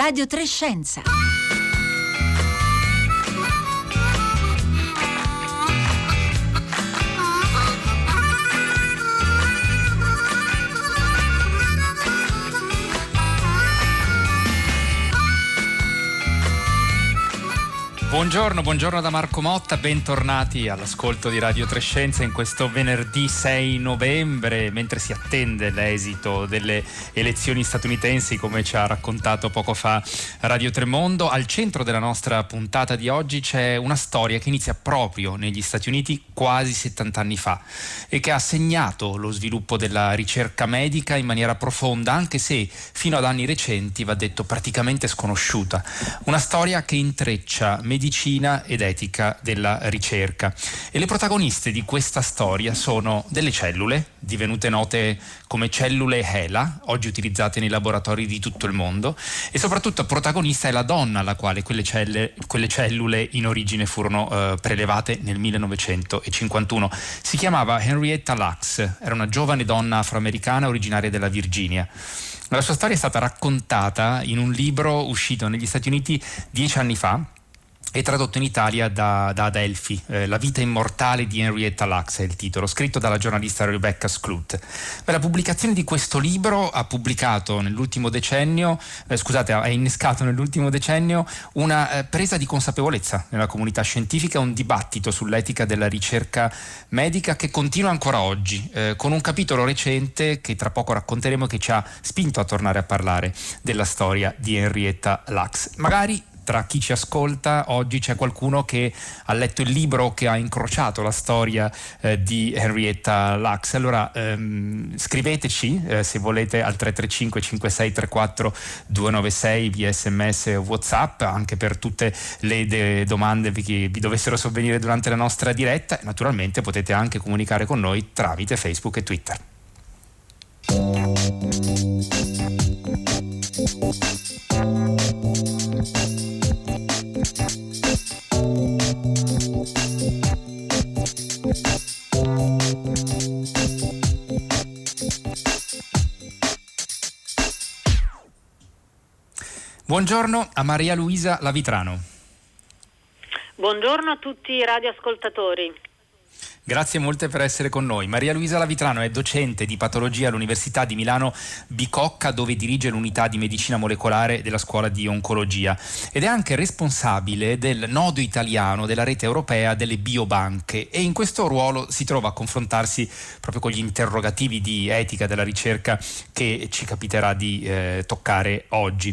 Radio Trescenza. Buongiorno, buongiorno da Marco Motta, bentornati all'ascolto di Radio Trescenza in questo venerdì 6 novembre, mentre si attende l'esito delle elezioni statunitensi, come ci ha raccontato poco fa Radio Tremondo. Al centro della nostra puntata di oggi c'è una storia che inizia proprio negli Stati Uniti quasi 70 anni fa e che ha segnato lo sviluppo della ricerca medica in maniera profonda, anche se fino ad anni recenti, va detto, praticamente sconosciuta. Una storia che intreccia medicina medicina ed etica della ricerca. E le protagoniste di questa storia sono delle cellule, divenute note come cellule HeLa, oggi utilizzate nei laboratori di tutto il mondo, e soprattutto protagonista è la donna alla quale quelle, celle, quelle cellule in origine furono eh, prelevate nel 1951. Si chiamava Henrietta Lacks, era una giovane donna afroamericana originaria della Virginia. La sua storia è stata raccontata in un libro uscito negli Stati Uniti dieci anni fa è tradotto in Italia da, da Adelphi, eh, La vita immortale di Henrietta Lacks è il titolo, scritto dalla giornalista Rebecca Sklut. Beh, la pubblicazione di questo libro ha pubblicato nell'ultimo decennio, eh, scusate, ha innescato nell'ultimo decennio una eh, presa di consapevolezza nella comunità scientifica, un dibattito sull'etica della ricerca medica che continua ancora oggi, eh, con un capitolo recente che tra poco racconteremo che ci ha spinto a tornare a parlare della storia di Henrietta Lacks. Magari tra chi ci ascolta oggi c'è qualcuno che ha letto il libro, che ha incrociato la storia eh, di Henrietta Lacks. Allora ehm, scriveteci eh, se volete al 335 5634 296 via sms o whatsapp anche per tutte le de- domande che vi dovessero sovvenire durante la nostra diretta e naturalmente potete anche comunicare con noi tramite Facebook e Twitter. Buongiorno a Maria Luisa Lavitrano. Buongiorno a tutti i radioascoltatori. Grazie molte per essere con noi. Maria Luisa Lavitrano è docente di patologia all'Università di Milano Bicocca dove dirige l'unità di medicina molecolare della scuola di oncologia ed è anche responsabile del nodo italiano della rete europea delle biobanche e in questo ruolo si trova a confrontarsi proprio con gli interrogativi di etica della ricerca che ci capiterà di eh, toccare oggi.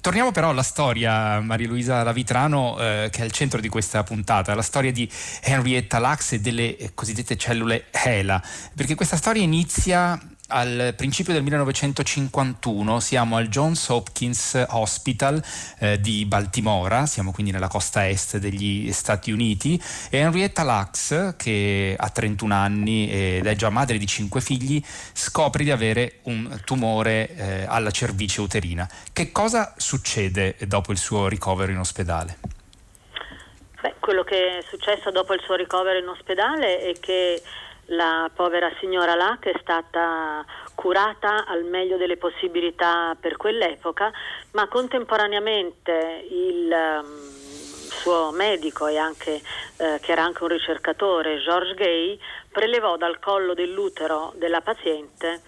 Torniamo però alla storia, Maria Luisa Lavitrano, eh, che è al centro di questa puntata, la storia di Henrietta Lacks e delle cosiddette cellule HeLa, perché questa storia inizia al principio del 1951 siamo al Johns Hopkins Hospital eh, di Baltimora, siamo quindi nella costa est degli Stati Uniti e Henrietta Lacks, che ha 31 anni ed è già madre di 5 figli, scopre di avere un tumore eh, alla cervice uterina. Che cosa succede dopo il suo ricovero in ospedale? Beh, quello che è successo dopo il suo ricovero in ospedale è che la povera signora Lac è stata curata al meglio delle possibilità per quell'epoca, ma contemporaneamente il um, suo medico e anche, eh, che era anche un ricercatore, George Gay, prelevò dal collo dell'utero della paziente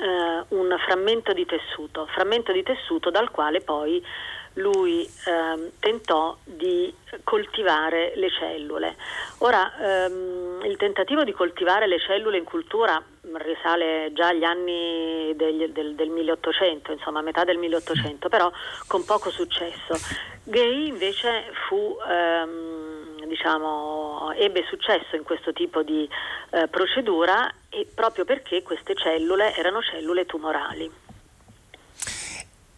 eh, un frammento di tessuto, frammento di tessuto dal quale poi lui ehm, tentò di coltivare le cellule. Ora, ehm, il tentativo di coltivare le cellule in cultura risale già agli anni degli, del, del 1800, insomma a metà del 1800, però con poco successo. Gay invece fu... Ehm, diciamo, ebbe successo in questo tipo di eh, procedura e proprio perché queste cellule erano cellule tumorali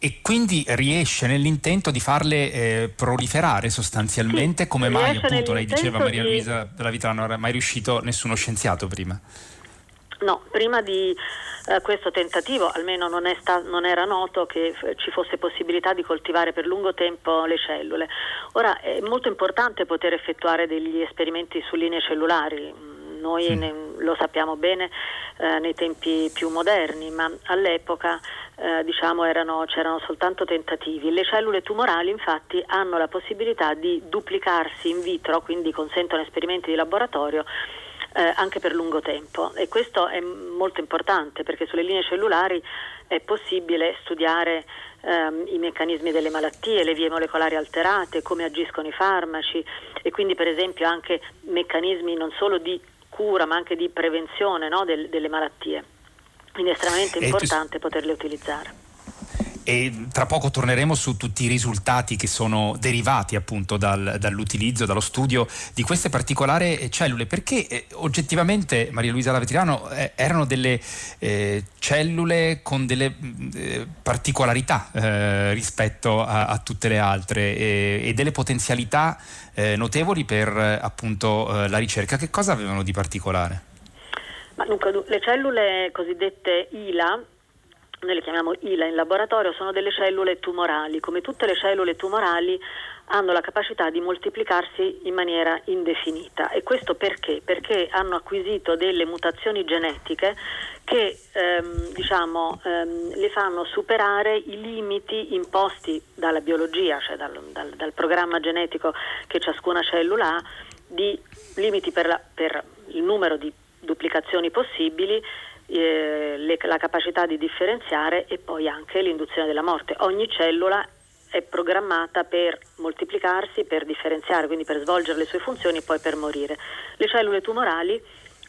e quindi riesce nell'intento di farle eh, proliferare sostanzialmente, sì, come mai appunto lei diceva Maria Luisa della Vita non era mai riuscito nessuno scienziato prima? No, prima di eh, questo tentativo almeno non, sta, non, era noto che f- ci fosse possibilità di coltivare per lungo tempo le cellule. Ora è molto importante poter effettuare degli esperimenti su linee cellulari noi ne, lo sappiamo bene eh, nei tempi più moderni, ma all'epoca eh, diciamo erano, c'erano soltanto tentativi. Le cellule tumorali infatti hanno la possibilità di duplicarsi in vitro, quindi consentono esperimenti di laboratorio eh, anche per lungo tempo e questo è molto importante perché sulle linee cellulari è possibile studiare ehm, i meccanismi delle malattie, le vie molecolari alterate, come agiscono i farmaci e quindi per esempio anche meccanismi non solo di cura ma anche di prevenzione no, del, delle malattie. Quindi è estremamente importante poterle utilizzare e tra poco torneremo su tutti i risultati che sono derivati appunto dal, dall'utilizzo, dallo studio di queste particolari cellule, perché eh, oggettivamente Maria Luisa Lavetriano eh, erano delle eh, cellule con delle eh, particolarità eh, rispetto a, a, tutte le altre e delle potenzialità eh, notevoli per appunto la ricerca. Che cosa avevano di particolare? Ma dunque, le cellule cosiddette ILA noi le chiamiamo ILA in laboratorio, sono delle cellule tumorali. Come tutte le cellule tumorali hanno la capacità di moltiplicarsi in maniera indefinita. E questo perché? Perché hanno acquisito delle mutazioni genetiche che ehm, diciamo, ehm, le fanno superare i limiti imposti dalla biologia, cioè dal, dal, dal programma genetico che ciascuna cellula ha, di limiti per, la, per il numero di duplicazioni possibili eh, le, la capacità di differenziare e poi anche l'induzione della morte. Ogni cellula è programmata per moltiplicarsi, per differenziare, quindi per svolgere le sue funzioni e poi per morire. Le cellule tumorali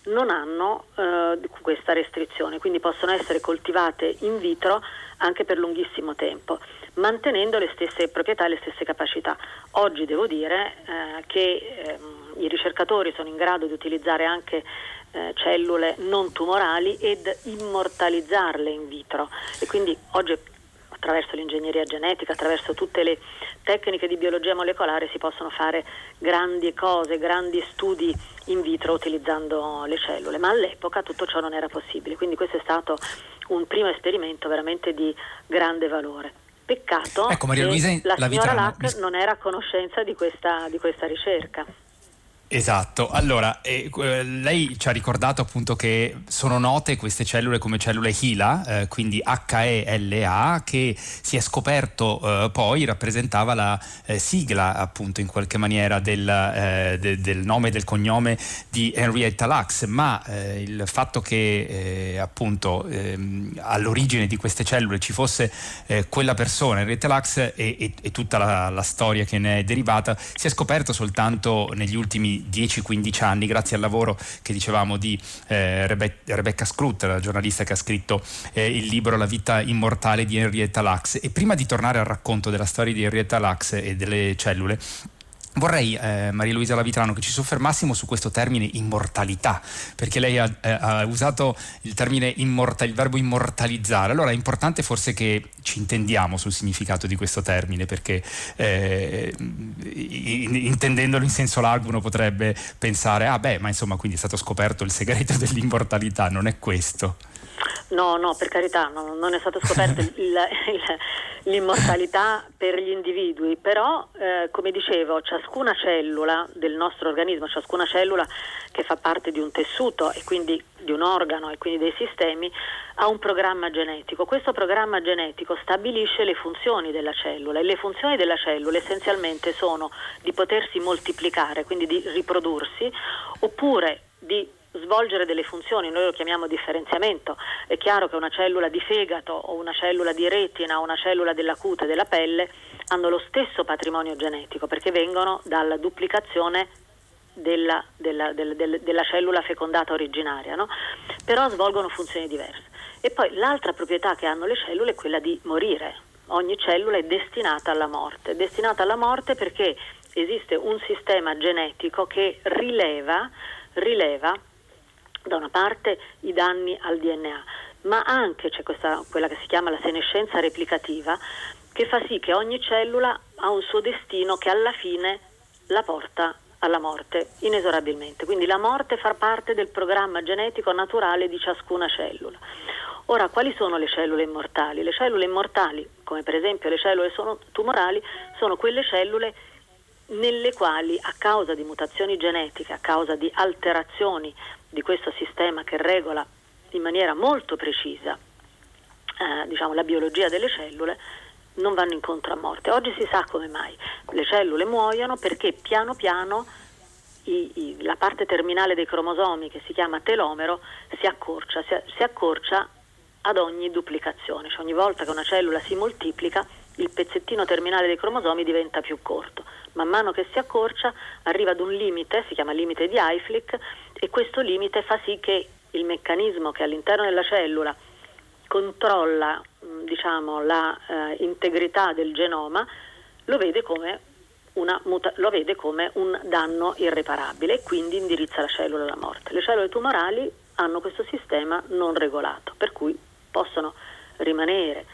non hanno eh, questa restrizione, quindi possono essere coltivate in vitro anche per lunghissimo tempo, mantenendo le stesse proprietà e le stesse capacità. Oggi devo dire eh, che eh, i ricercatori sono in grado di utilizzare anche eh, cellule non tumorali ed immortalizzarle in vitro e quindi oggi attraverso l'ingegneria genetica, attraverso tutte le tecniche di biologia molecolare si possono fare grandi cose, grandi studi in vitro utilizzando le cellule, ma all'epoca tutto ciò non era possibile, quindi questo è stato un primo esperimento veramente di grande valore. Peccato ecco, Maria Luisa, che la, la signora Lack non era a conoscenza di questa, di questa ricerca. Esatto, allora eh, lei ci ha ricordato appunto che sono note queste cellule come cellule HeLa, eh, quindi HELA, che si è scoperto eh, poi rappresentava la eh, sigla appunto in qualche maniera del, eh, de, del nome e del cognome di Henrietta Lacks, ma eh, il fatto che appunto ehm, all'origine di queste cellule ci fosse quella persona, Henrietta Lacks, e, e, e tutta la, la storia che ne è derivata, si è scoperto soltanto negli ultimi 10-15 anni, grazie al lavoro che dicevamo di eh, Rebe- Rebecca Scrut, la giornalista che ha scritto eh, il libro La vita immortale di Henrietta Lacks. E prima di tornare al racconto della storia di Henrietta Lacks e delle cellule, Vorrei, eh, Maria Luisa Lavitrano, che ci soffermassimo su questo termine immortalità, perché lei ha, eh, ha usato il termine immortal, il verbo immortalizzare. Allora è importante forse che ci intendiamo sul significato di questo termine, perché eh, intendendolo in senso largo uno potrebbe pensare, ah beh, ma insomma quindi è stato scoperto il segreto dell'immortalità, non è questo. No, no, per carità, no, non è stato scoperto il, il, l'immortalità per gli individui, però eh, come dicevo, ciascuna cellula del nostro organismo, ciascuna cellula che fa parte di un tessuto e quindi di un organo e quindi dei sistemi, ha un programma genetico. Questo programma genetico stabilisce le funzioni della cellula e le funzioni della cellula essenzialmente sono di potersi moltiplicare, quindi di riprodursi, oppure di svolgere delle funzioni, noi lo chiamiamo differenziamento, è chiaro che una cellula di fegato o una cellula di retina o una cellula della cute della pelle hanno lo stesso patrimonio genetico perché vengono dalla duplicazione della, della, della, della cellula fecondata originaria, no? però svolgono funzioni diverse. E poi l'altra proprietà che hanno le cellule è quella di morire. Ogni cellula è destinata alla morte, destinata alla morte perché esiste un sistema genetico che rileva, rileva da una parte i danni al DNA, ma anche c'è questa, quella che si chiama la senescenza replicativa, che fa sì che ogni cellula ha un suo destino che alla fine la porta alla morte, inesorabilmente. Quindi la morte fa parte del programma genetico naturale di ciascuna cellula. Ora, quali sono le cellule immortali? Le cellule immortali, come per esempio le cellule tumorali, sono quelle cellule nelle quali a causa di mutazioni genetiche, a causa di alterazioni di questo sistema che regola in maniera molto precisa eh, diciamo, la biologia delle cellule, non vanno incontro a morte. Oggi si sa come mai le cellule muoiono perché piano piano i, i, la parte terminale dei cromosomi che si chiama telomero si accorcia, si, si accorcia ad ogni duplicazione, cioè ogni volta che una cellula si moltiplica il pezzettino terminale dei cromosomi diventa più corto. Man mano che si accorcia arriva ad un limite, si chiama limite di Hayflick, e questo limite fa sì che il meccanismo che all'interno della cellula controlla diciamo, la eh, del genoma lo vede, muta- lo vede come un danno irreparabile e quindi indirizza la cellula alla morte. Le cellule tumorali hanno questo sistema non regolato, per cui possono rimanere,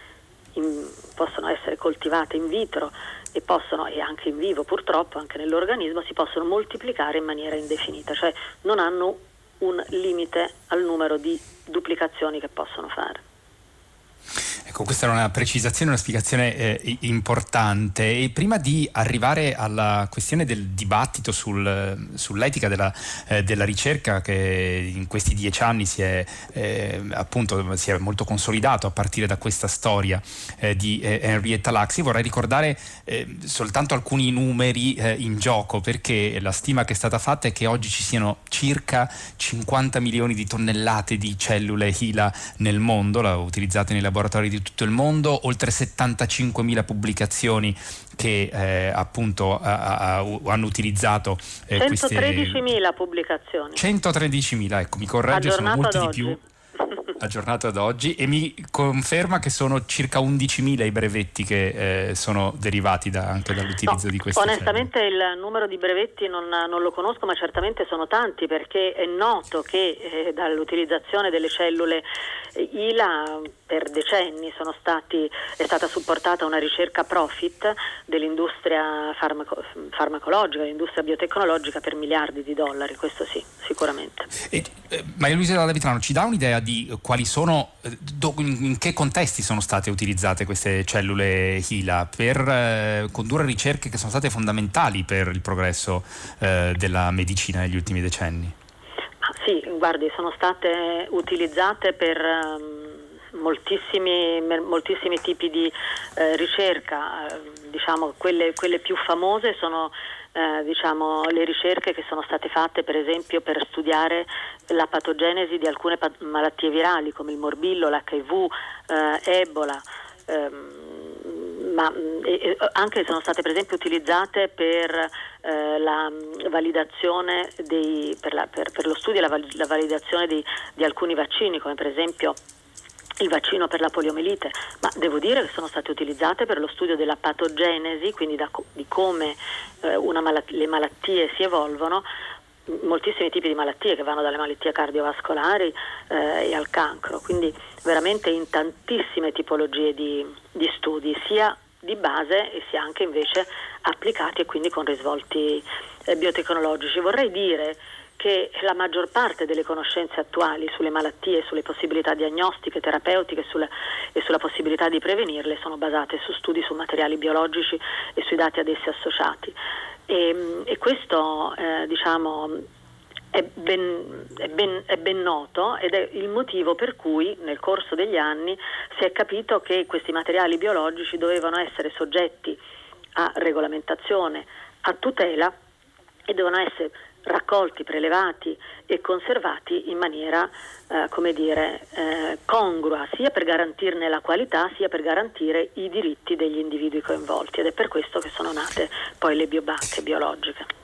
in, possono essere coltivate in vitro e possono, e anche in vivo purtroppo, anche nell'organismo, si possono moltiplicare in maniera indefinita, cioè non hanno un limite al numero di duplicazioni che possono fare. Ecco, questa è una precisazione, una spiegazione eh, importante. E prima di arrivare alla questione del dibattito sul, sull'etica della, eh, della, ricerca che in questi dieci anni si è, eh, appunto, si è molto consolidato a partire da questa storia eh, di eh, Henrietta Laxi, vorrei ricordare eh, soltanto alcuni numeri in gioco perché la stima che è stata fatta è che oggi ci siano circa 50 milioni di tonnellate di cellule HeLa nel mondo, utilizzate nei laboratori di tutto il mondo, oltre 75.000 pubblicazioni che eh, appunto a, a, hanno utilizzato eh, 113.000 pubblicazioni. 113.000, ecco, mi corregge, sono molti di più aggiornato ad oggi e mi conferma che sono circa 11.000 i brevetti che eh, sono derivati da, anche dall'utilizzo no, di queste Onestamente cellule. il numero di brevetti non, non, lo conosco ma certamente sono tanti perché è noto che eh, dall'utilizzazione delle cellule ILA per decenni stati, è stata supportata una ricerca profit dell'industria farmaco, farmacologica, dell'industria biotecnologica per miliardi di dollari, questo sì, sicuramente. E, eh, Maria Luisa Dalla Vitrano ci dà un'idea di quali sono, eh, in che contesti sono state utilizzate queste cellule HILA per eh, condurre ricerche che sono state fondamentali per il progresso eh, della medicina negli ultimi decenni? Sì, guardi, sono state utilizzate per um, moltissimi, moltissimi, tipi di eh, ricerca, eh, diciamo, quelle, quelle, più famose sono eh, diciamo, le ricerche che sono state fatte per esempio per studiare la patogenesi di alcune pat- malattie virali come il morbillo, l'HIV, eh, Ebola. Ehm, ma anche sono state per esempio utilizzate per, eh, la validazione dei, per, la, per, per, lo studio e la, la validazione di, di alcuni vaccini, come per esempio il vaccino per la poliomelite, ma devo dire che sono state utilizzate per lo studio della patogenesi, quindi da, di come eh, malat- le malattie si evolvono, moltissimi tipi di malattie che vanno dalle malattie cardiovascolari eh, e al cancro, quindi veramente in tantissime tipologie di, di studi, sia di base e sia anche invece applicati e quindi con risvolti eh, biotecnologici. Vorrei dire che la maggior parte delle conoscenze attuali sulle malattie, sulle possibilità diagnostiche, terapeutiche sulla, e sulla possibilità di prevenirle sono basate su studi su materiali biologici e sui dati ad essi associati. E, e questo eh, diciamo, è ben, è, ben, è ben, noto ed è il motivo per cui nel corso degli anni si è capito che questi materiali biologici dovevano essere soggetti a regolamentazione, a tutela e devono essere raccolti, prelevati e conservati in maniera eh, come dire, eh, congrua sia per garantirne la qualità sia per garantire i diritti degli individui coinvolti ed è per questo che sono nate poi le biobanche biologiche.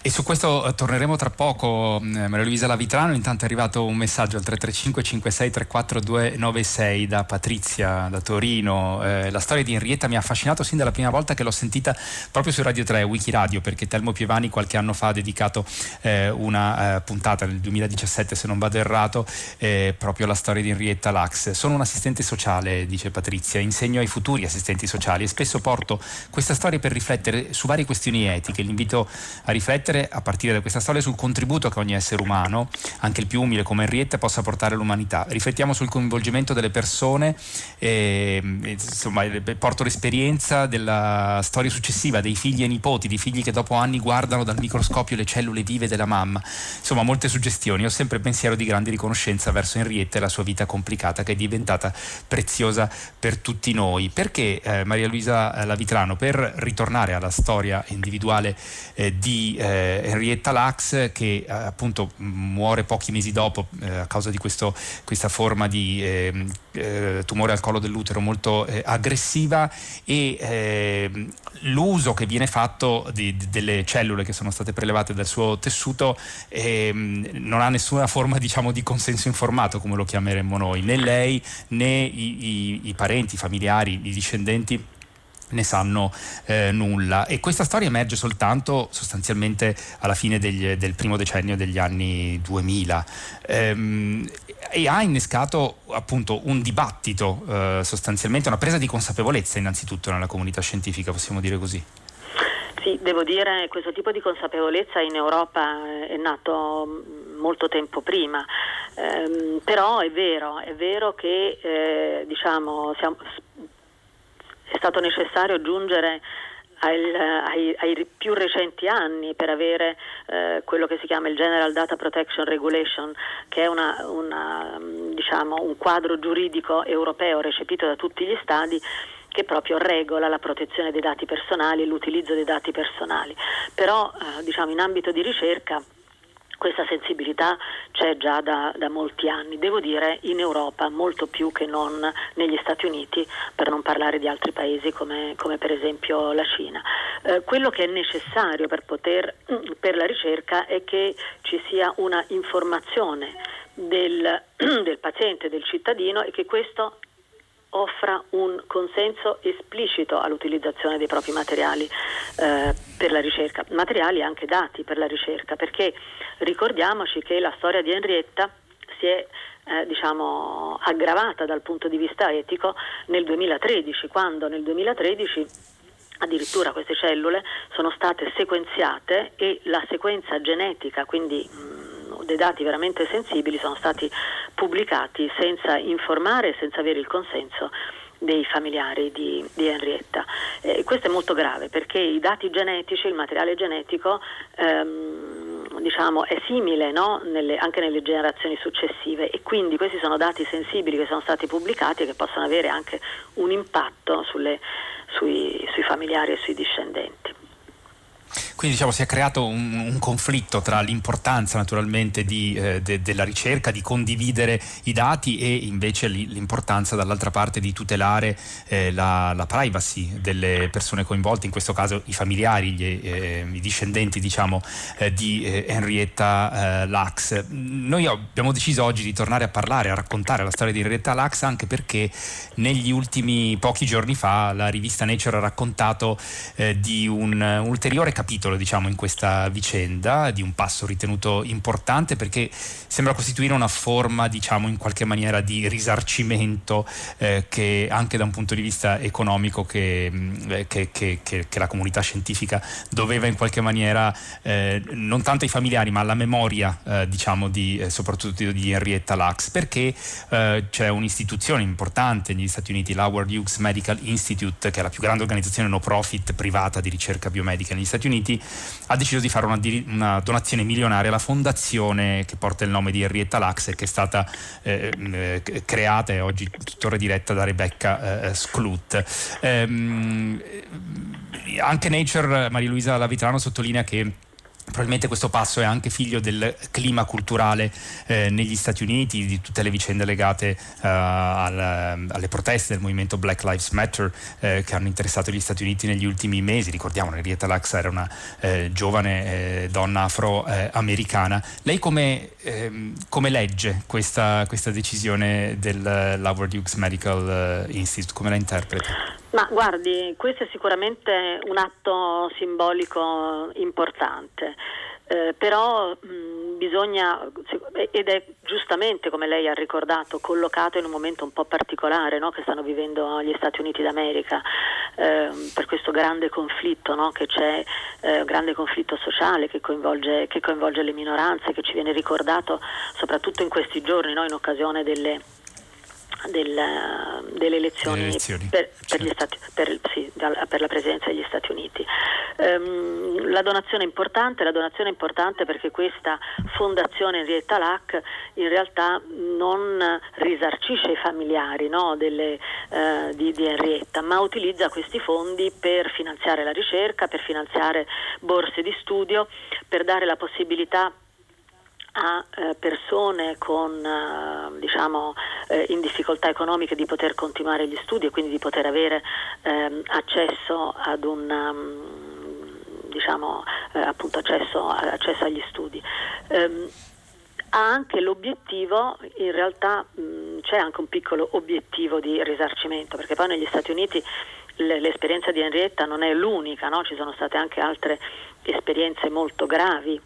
E su questo eh, torneremo tra poco, mm, Maria Luisa Lavitrano. Intanto è arrivato un messaggio al 335 56 34 296 da Patrizia da Torino. Eh, la storia di Henrietta mi ha affascinato sin dalla prima volta che l'ho sentita proprio su Radio 3, Wikiradio, perché Telmo Piovani qualche anno fa ha dedicato eh, una eh, puntata nel 2017, se non vado errato, eh, proprio alla storia di Henrietta Lacks. Sono un assistente sociale, dice Patrizia, insegno ai futuri assistenti sociali e spesso porto questa storia per riflettere su varie questioni etiche. L'invito a riflettere riflettere a partire da questa storia sul contributo che ogni essere umano, anche il più umile come Henrietta, possa portare all'umanità. Riflettiamo sul coinvolgimento delle persone, e, insomma, porto l'esperienza della storia successiva dei figli e nipoti, di figli che dopo anni guardano dal microscopio le cellule vive della mamma. Insomma, molte suggestioni. Ho sempre pensiero di grande riconoscenza verso Henrietta e la sua vita complicata che è diventata preziosa per tutti noi. Perché eh, Maria Luisa Lavitrano? Per ritornare alla storia individuale eh, di eh, Henrietta Lacks che eh, appunto muore pochi mesi dopo eh, a causa di questo, questa forma di ehm, eh, tumore al collo dell'utero molto aggressiva e ehm, l'uso che viene fatto di, di, delle cellule che sono state prelevate dal suo tessuto ehm, non ha nessuna forma diciamo, di consenso informato come lo chiameremmo noi, né lei né i, i, i parenti, i familiari, i discendenti ne sanno eh, nulla. E questa storia emerge soltanto sostanzialmente alla fine degli, del primo decennio degli anni 2000 ehm, e ha innescato appunto un dibattito eh, sostanzialmente, una presa di consapevolezza innanzitutto nella comunità scientifica, possiamo dire così. Sì, devo dire che questo tipo di consapevolezza in Europa è nato molto tempo prima, ehm, però è vero, è vero che eh, diciamo, siamo, è stato necessario giungere ai, ai, ai, più recenti anni per avere eh, quello che si chiama il General Data Protection Regulation, che è una, una, diciamo, un quadro giuridico europeo recepito da tutti gli Stati che proprio regola la protezione dei dati personali e l'utilizzo dei dati personali. Però eh, diciamo, in ambito di ricerca questa sensibilità c'è già da, da, molti anni, devo dire in Europa molto più che non negli Stati Uniti, per non parlare di altri paesi come, come per esempio la Cina. Eh, quello che è necessario per, poter, per la ricerca è che ci sia una informazione del, del paziente, del cittadino e che questo offra un consenso esplicito all'utilizzazione dei propri materiali eh, per la ricerca, materiali anche dati per la ricerca, perché ricordiamoci che la storia di Henrietta si è eh, diciamo, aggravata dal punto di vista etico nel 2013, quando nel 2013 addirittura queste cellule sono state sequenziate e la sequenza genetica, quindi mh, dei dati veramente sensibili sono stati pubblicati senza informare e senza avere il consenso dei familiari di, di Henrietta. Eh, questo è molto grave perché i dati genetici, il materiale genetico ehm, diciamo, è simile no? nelle, anche nelle generazioni successive e quindi questi sono dati sensibili che sono stati pubblicati e che possono avere anche un impatto sulle, sui, sui familiari e sui discendenti. Quindi diciamo si è creato un, un conflitto tra l'importanza naturalmente di, eh, de, della ricerca, di condividere i dati e invece l'importanza dall'altra parte di tutelare eh, la, la, privacy delle persone coinvolte, in questo caso i familiari, gli, eh, i discendenti diciamo, eh, di eh, Henrietta eh, Lacks. Noi abbiamo deciso oggi di tornare a parlare, a raccontare la storia di Henrietta Lacks anche perché negli ultimi pochi giorni fa la rivista Nature ha raccontato di un, un ulteriore capitolo capitolo diciamo, in questa vicenda, di un passo ritenuto importante perché sembra costituire una forma diciamo, in qualche maniera di risarcimento eh, che anche da un punto di vista economico che, mm, eh, che, che, che la comunità scientifica doveva in qualche maniera eh, non tanto ai familiari ma alla memoria eh, diciamo, di, eh, soprattutto di Henrietta Lacks. Perché eh, c'è un'istituzione importante negli Stati Uniti, l'Howard Hughes Medical Institute che è la più grande organizzazione no profit privata di ricerca biomedica negli Stati Uniti ha deciso di fare una, una, donazione milionaria alla fondazione che porta il nome di Henrietta Lacks e che è stata eh, eh, creata e oggi tuttora diretta da Rebecca eh, Sclut. Ehm, anche Nature, Maria Luisa Lavitrano sottolinea che Probabilmente questo passo è anche figlio del clima culturale eh, negli Stati Uniti, di tutte le vicende legate uh, al, alle proteste del movimento Black Lives Matter eh, che hanno interessato gli Stati Uniti negli ultimi mesi. Ricordiamo, Henrietta Lacks era una eh, giovane eh, donna afroamericana. Lei come, ehm, come legge questa, questa, decisione dell'Howard Hughes Medical eh, Institute? Come la interpreta? Ma guardi, questo è sicuramente un atto simbolico importante, eh, però mh, bisogna, ed è giustamente come lei ha ricordato, collocato in un momento un po' particolare no? che stanno vivendo gli Stati Uniti d'America. eh, per questo grande conflitto no? che c'è, eh, grande conflitto sociale che coinvolge, che coinvolge, le minoranze, che ci viene ricordato soprattutto in questi giorni no? in occasione delle del, delle elezioni, elezioni. Per, per, certo. stati, per, sì, per, la presidenza degli Stati Uniti. Um, la donazione è importante, la donazione è importante perché questa fondazione Henrietta Lack in realtà non risarcisce i familiari no, delle, uh, di, di Henrietta, ma utilizza questi fondi per finanziare la ricerca, per finanziare borse di studio, per dare la possibilità a eh, persone con, eh, diciamo, eh, in difficoltà economiche di poter continuare gli studi e quindi di poter avere ehm, accesso ad un um, diciamo, accesso, accesso, agli studi. Um, ha anche l'obiettivo, in realtà c'è anche un piccolo obiettivo di risarcimento, perché poi negli Stati Uniti l'esperienza di Henrietta non è l'unica, no? ci sono state anche altre esperienze molto gravi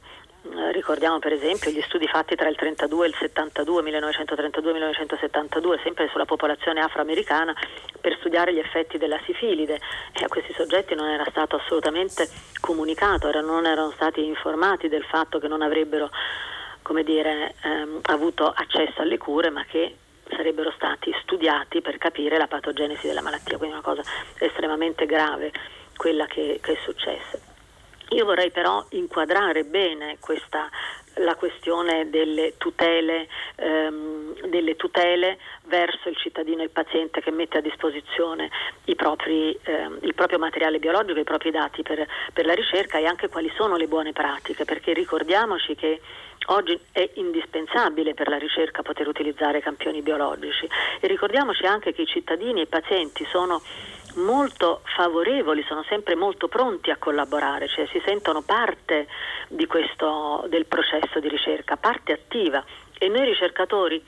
ricordiamo per esempio gli studi fatti tra il 32 e il 72, 1932-1972, sempre sulla popolazione afroamericana, per studiare gli effetti della sifilide e a questi soggetti non era stato assolutamente comunicato, non erano stati informati del fatto che non avrebbero dire, ehm, avuto accesso alle cure, ma che sarebbero stati studiati per capire la patogenesi della malattia, quindi una cosa estremamente grave quella che, che è successa. Io vorrei però inquadrare bene questa, la questione delle tutele, ehm, delle tutele, verso il cittadino e il paziente che mette a disposizione propri, ehm, il proprio materiale biologico, i propri dati per, per la ricerca e anche quali sono le buone pratiche, perché ricordiamoci che Oggi è indispensabile per la ricerca poter utilizzare campioni biologici. E ricordiamoci anche che i cittadini e i pazienti sono molto favorevoli, sono sempre molto pronti a collaborare, cioè si sentono parte questo, del processo di ricerca, parte attiva e noi ricercatori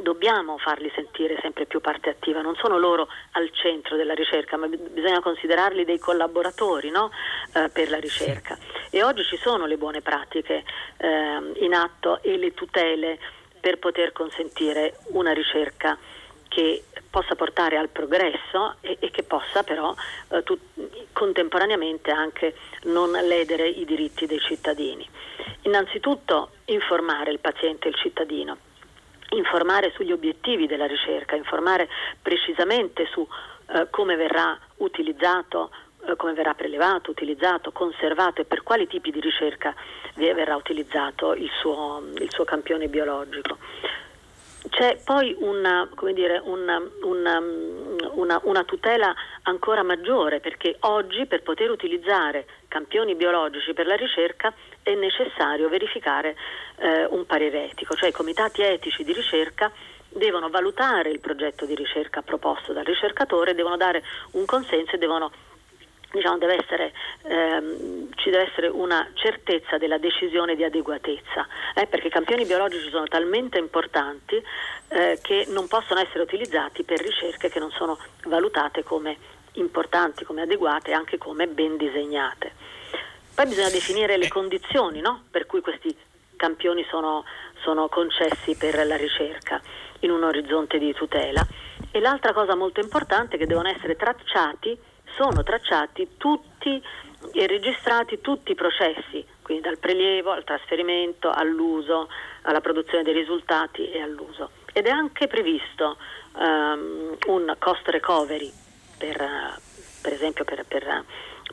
dobbiamo farli sentire sempre più parte attiva, non sono loro al centro della ricerca, ma bisogna considerarli dei collaboratori no? eh, per la ricerca. E oggi ci sono le buone pratiche eh, in atto e le tutele per poter consentire una ricerca che possa portare al progresso e, e che possa però eh, tu, contemporaneamente anche non ledere i diritti dei cittadini. Innanzitutto informare il paziente e il cittadino, informare sugli obiettivi della ricerca, informare precisamente su eh, come verrà utilizzato eh, come verrà prelevato, utilizzato, conservato e per quali tipi di ricerca verrà utilizzato il suo, il suo campione biologico. C'è poi una, dire, una, una, una, tutela ancora maggiore perché oggi per poter utilizzare campioni biologici per la ricerca è necessario verificare eh, un parere etico, cioè i comitati etici di ricerca devono valutare il progetto di ricerca proposto dal ricercatore, devono dare un consenso e devono diciamo, deve essere, ehm, ci deve essere una certezza della decisione di adeguatezza, eh, perché i campioni biologici sono talmente importanti eh, che non possono essere utilizzati per ricerche che non sono valutate come importanti, come adeguate e anche come ben disegnate. Poi bisogna definire le condizioni no? per cui questi campioni sono, sono concessi per la ricerca in un orizzonte di tutela. E l'altra cosa molto importante è che devono essere tracciati sono tracciati tutti e registrati tutti i processi, quindi dal prelievo al trasferimento, all'uso, alla produzione dei risultati e all'uso. Ed è anche previsto um, un cost recovery per, per esempio per, per,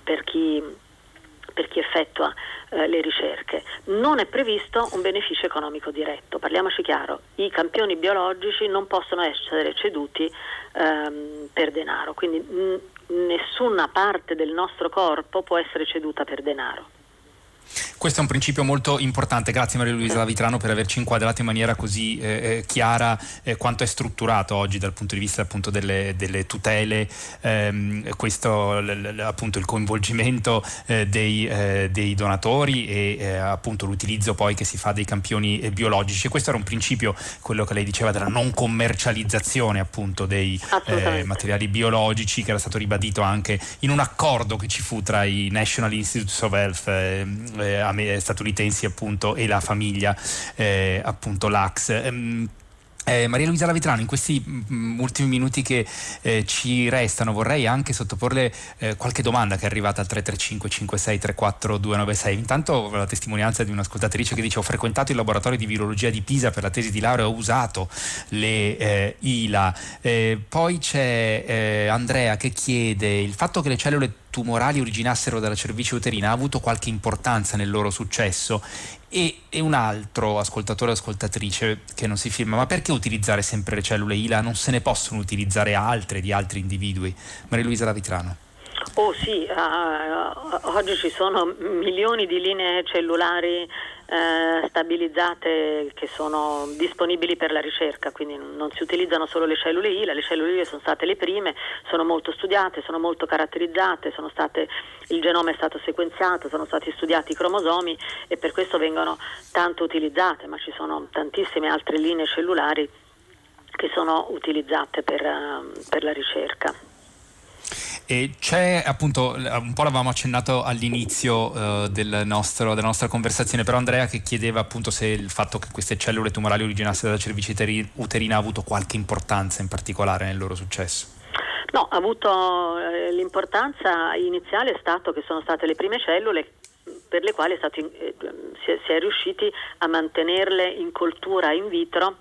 per chi per chi effettua eh, le ricerche. Non è previsto un beneficio economico diretto, parliamoci chiaro, i campioni biologici non possono essere ceduti ehm, per denaro, quindi mh, nessuna parte del nostro corpo può essere ceduta per denaro. Questo è un principio molto importante, grazie Maria Luisa Vitrano per averci inquadrato in maniera così eh, eh, chiara eh, quanto è strutturato oggi dal punto di vista appunto delle, delle tutele, ehm, questo l, l, appunto il coinvolgimento eh, dei, eh, dei, donatori e eh, appunto l'utilizzo poi che si fa dei campioni biologici. E questo era un principio, quello che lei diceva, della non commercializzazione appunto dei materiali biologici che era stato ribadito anche in un accordo che ci fu tra i National Institutes of Health eh, statunitensi appunto e la famiglia eh, appunto Lax. Ehm, Eh, Maria Luisa Lavitrano, in questi m, mm, ultimi minuti che eh, ci restano vorrei anche sottoporle eh, qualche domanda che è arrivata al 335 5634 296. Intanto la testimonianza di un'ascoltatrice che dice ho frequentato il laboratorio di virologia di Pisa per la tesi di laurea, ho usato le eh, ILA. Eh, poi c'è eh, Andrea che chiede il fatto che le cellule tumorali originassero dalla cervice uterina ha avuto qualche importanza nel loro successo e, e, un altro ascoltatore o ascoltatrice che non si firma, ma perché utilizzare sempre le cellule ILA? Non se ne possono utilizzare altre di altri individui? Maria Luisa Lavitrano. Oh sì, uh, oggi ci sono milioni di linee cellulari uh, stabilizzate che sono disponibili per la ricerca, quindi non si utilizzano solo le cellule ILA, le cellule ILA sono state le prime, sono molto studiate, sono molto caratterizzate, state, il genoma è stato sequenziato, sono stati studiati i cromosomi e per questo vengono tanto utilizzate, ma ci sono tantissime altre linee cellulari che sono utilizzate per, uh, per la ricerca. E c'è appunto, un po' l'avevamo accennato all'inizio uh, del nostro, della nostra conversazione, però Andrea che chiedeva appunto se il fatto che queste cellule tumorali originassero dalla cervice uterina ha avuto qualche importanza in particolare nel loro successo. No, ha avuto eh, l'importanza iniziale è stato che sono state le prime cellule per le quali è stato, eh, si, è, si, è, riusciti a mantenerle in coltura in vitro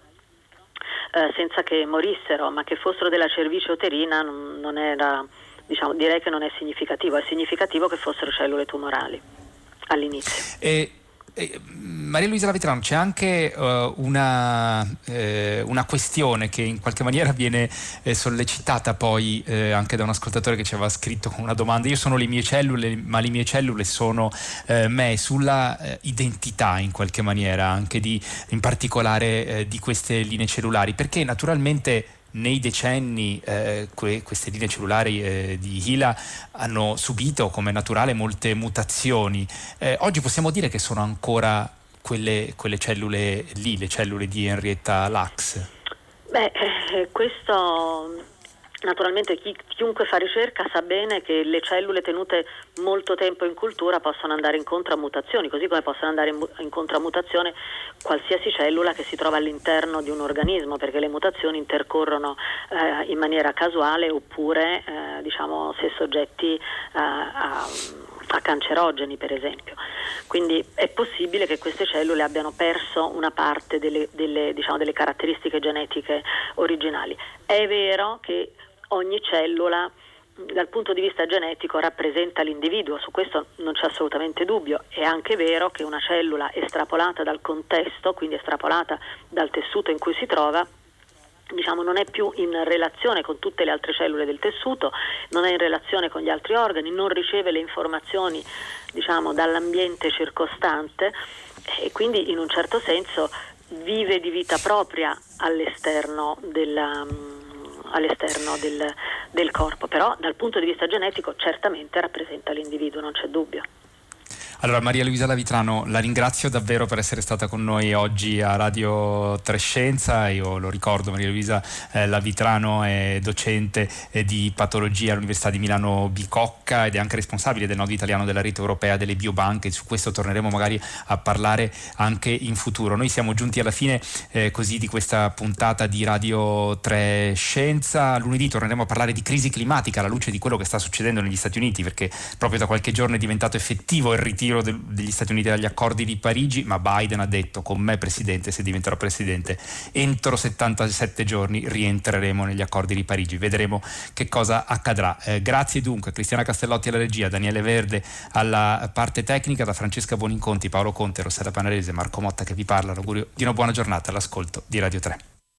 eh, senza che morissero, ma che fossero della cervice uterina non, non era diciamo, direi che non è significativo, è significativo che fossero cellule tumorali all'inizio. E... Maria Luisa Lavitrano, c'è anche uh, una, eh, una, questione che in qualche maniera viene eh, sollecitata poi eh, anche da un ascoltatore che ci aveva scritto con una domanda. Io sono le mie cellule, ma le mie cellule sono eh, me, sulla eh, identità in qualche maniera, anche di, in particolare di queste linee cellulari, perché naturalmente nei decenni eh, que- queste linee cellulari eh, di HILA hanno subito come naturale molte mutazioni. Eh, oggi possiamo dire che sono ancora quelle, quelle, cellule lì, le cellule di Henrietta Lacks? Beh, eh, questo Naturalmente chi, chiunque fa ricerca sa bene che le cellule tenute molto tempo in cultura possono andare incontro a mutazioni, così come possono andare in, incontro a mutazione qualsiasi cellula che si trova all'interno di un organismo, perché le mutazioni intercorrono eh, in maniera casuale oppure eh, diciamo, se soggetti eh, a, a cancerogeni per esempio. Quindi è possibile che queste cellule abbiano perso una parte delle, delle, diciamo, delle caratteristiche genetiche originali. È vero che ogni cellula dal punto di vista genetico rappresenta l'individuo, su questo non c'è assolutamente dubbio. È anche vero che una cellula estrapolata dal contesto, quindi estrapolata dal tessuto in cui si trova, diciamo, non è più in relazione con tutte le altre cellule del tessuto, non è in relazione con gli altri organi, non riceve le informazioni diciamo, dall'ambiente circostante e quindi in un certo senso vive di vita propria all'esterno della all'esterno del, del corpo, però dal punto di vista genetico certamente rappresenta l'individuo, non c'è dubbio. Allora Maria Luisa Lavitrano, la ringrazio davvero per essere stata con noi oggi a Radio Trescenza. Io lo ricordo, Maria Luisa eh, Lavitrano è docente eh, di patologia all'Università di Milano Bicocca ed è anche responsabile del nodo italiano della rete europea delle biobanche. Su questo torneremo magari a parlare anche in futuro. Noi siamo giunti alla fine eh, così di questa puntata di Radio Trescenza. Lunedì torneremo a parlare di crisi climatica alla luce di quello che sta succedendo negli Stati Uniti perché proprio da qualche giorno è diventato effettivo il ritiro ritiro del, degli Stati Uniti dagli accordi di Parigi, ma Biden ha detto con me presidente, se diventerò presidente, entro 77 giorni rientreremo negli accordi di Parigi, vedremo che cosa accadrà. Eh, grazie dunque a Cristiana Castellotti alla regia, Daniele Verde alla parte tecnica, da Francesca Boninconti, Paolo Conte, Rossella Panarese, Marco Motta che vi parla, l'augurio di una buona giornata all'ascolto di Radio 3.